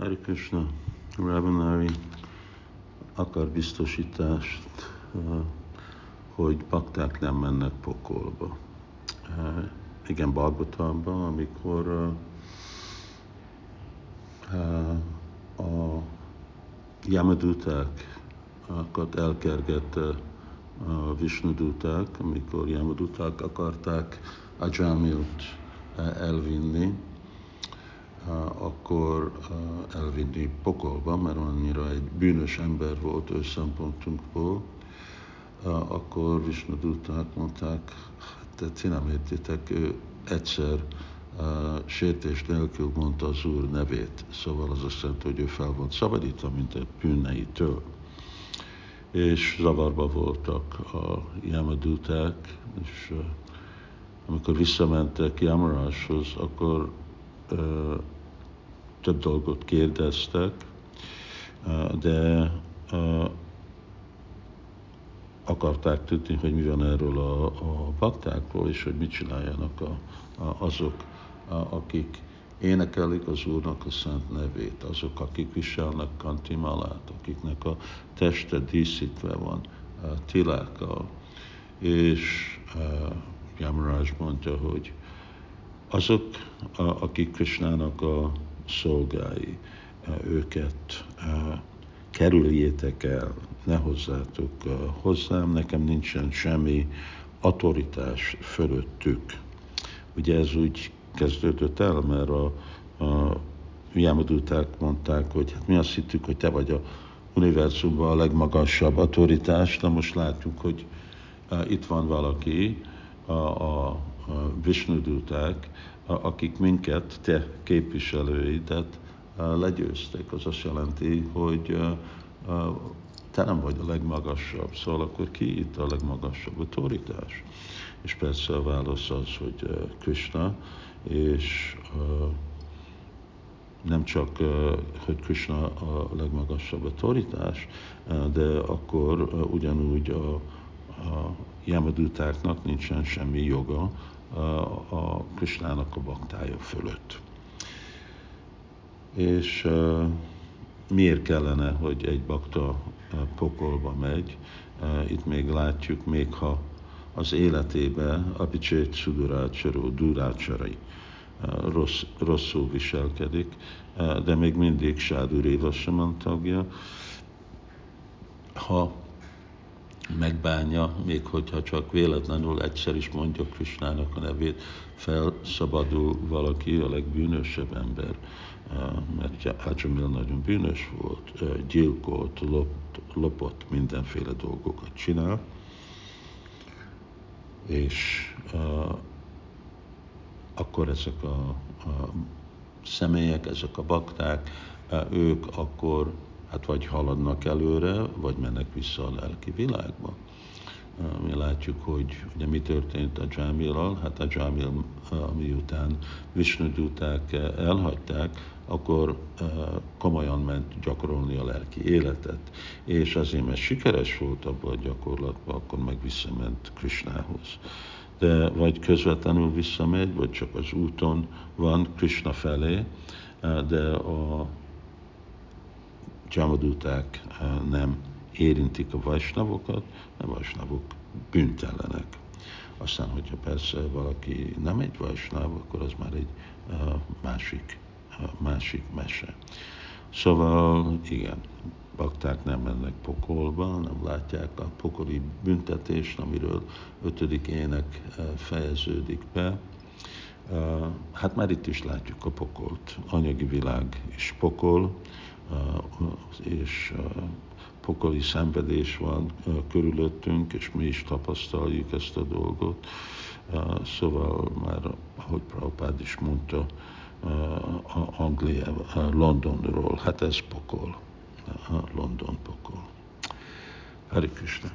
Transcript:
Hari Krishna, Ravanari akar biztosítást, hogy bakták nem mennek pokolba. Igen, Bhagavatamban, amikor a Yamadutákat elkergette a Vishnuduták, amikor Yamaduták akarták Ajamilt elvinni, akkor elvinni pokolba, mert annyira egy bűnös ember volt ő szempontunkból, akkor Vishnuduták mondták, te ti nem értitek, ő egyszer sértés nélkül mondta az Úr nevét, szóval az azt jelenti, hogy ő fel volt szabadítva, mint a bűneitől. És zavarba voltak a Yamaduták, és amikor visszamentek Yamaráshoz, akkor több dolgot kérdeztek, de akarták tudni, hogy mi van erről a, a baktákról, és hogy mit csináljanak a, a, azok, a, akik énekelik az Úrnak a szent nevét, azok, akik viselnek kantimalát, akiknek a teste díszítve van tilákkal, és Yamaraj mondja, hogy azok, akik Krishnának a szolgái, őket kerüljétek el, ne hozzátok hozzám, nekem nincsen semmi autoritás fölöttük. Ugye ez úgy kezdődött el, mert a, a Yamaduták mondták, hogy hát mi azt hittük, hogy te vagy a univerzumban a legmagasabb autoritás, de most látjuk, hogy itt van valaki, a, a, a akik minket, te képviselőidet legyőzték. Az azt jelenti, hogy te nem vagy a legmagasabb, szóval akkor ki itt a legmagasabb autoritás? És persze a válasz az, hogy Krishna, és nem csak, hogy Krishna a legmagasabb autoritás, de akkor ugyanúgy a, a Yamadutáknak nincsen semmi joga a Krishnának a baktája fölött. És miért kellene, hogy egy bakta pokolba megy? Itt még látjuk, még ha az életébe Apicsét Sudurácsaró, Durácsarai rossz, rosszul viselkedik, de még mindig Sádur Évasaman tagja. Ha megbánja, még hogyha csak véletlenül egyszer is mondja Krisnának a nevét, felszabadul valaki, a legbűnösebb ember, mert Ajamil nagyon bűnös volt, gyilkolt, lopott, lopott mindenféle dolgokat csinál, és uh, akkor ezek a, a személyek, ezek a bakták, ők akkor hát vagy haladnak előre, vagy mennek vissza a lelki világba. Mi látjuk, hogy ugye mi történt a Jamilal, hát a Jamil miután Vishnuduták elhagyták, akkor komolyan ment gyakorolni a lelki életet, és azért, mert sikeres volt abban a gyakorlatban, akkor meg visszament Krishnához. De vagy közvetlenül visszamegy, vagy csak az úton van Krishna felé, de a Jamaduták nem érintik a vajsnavokat, a vajsnavok bűntellenek. Aztán, hogyha persze valaki nem egy vajsnáv, akkor az már egy másik másik mese. Szóval igen, bakták nem mennek pokolba, nem látják a pokoli büntetést, amiről ötödik ének eh, fejeződik be. Eh, hát már itt is látjuk a pokolt. Anyagi világ is pokol, eh, és pokoli szenvedés van körülöttünk, és mi is tapasztaljuk ezt a dolgot. Szóval már, ahogy Prabhupád is mondta, Anglia, Londonról, hát ez pokol, London pokol. Hari Krishna.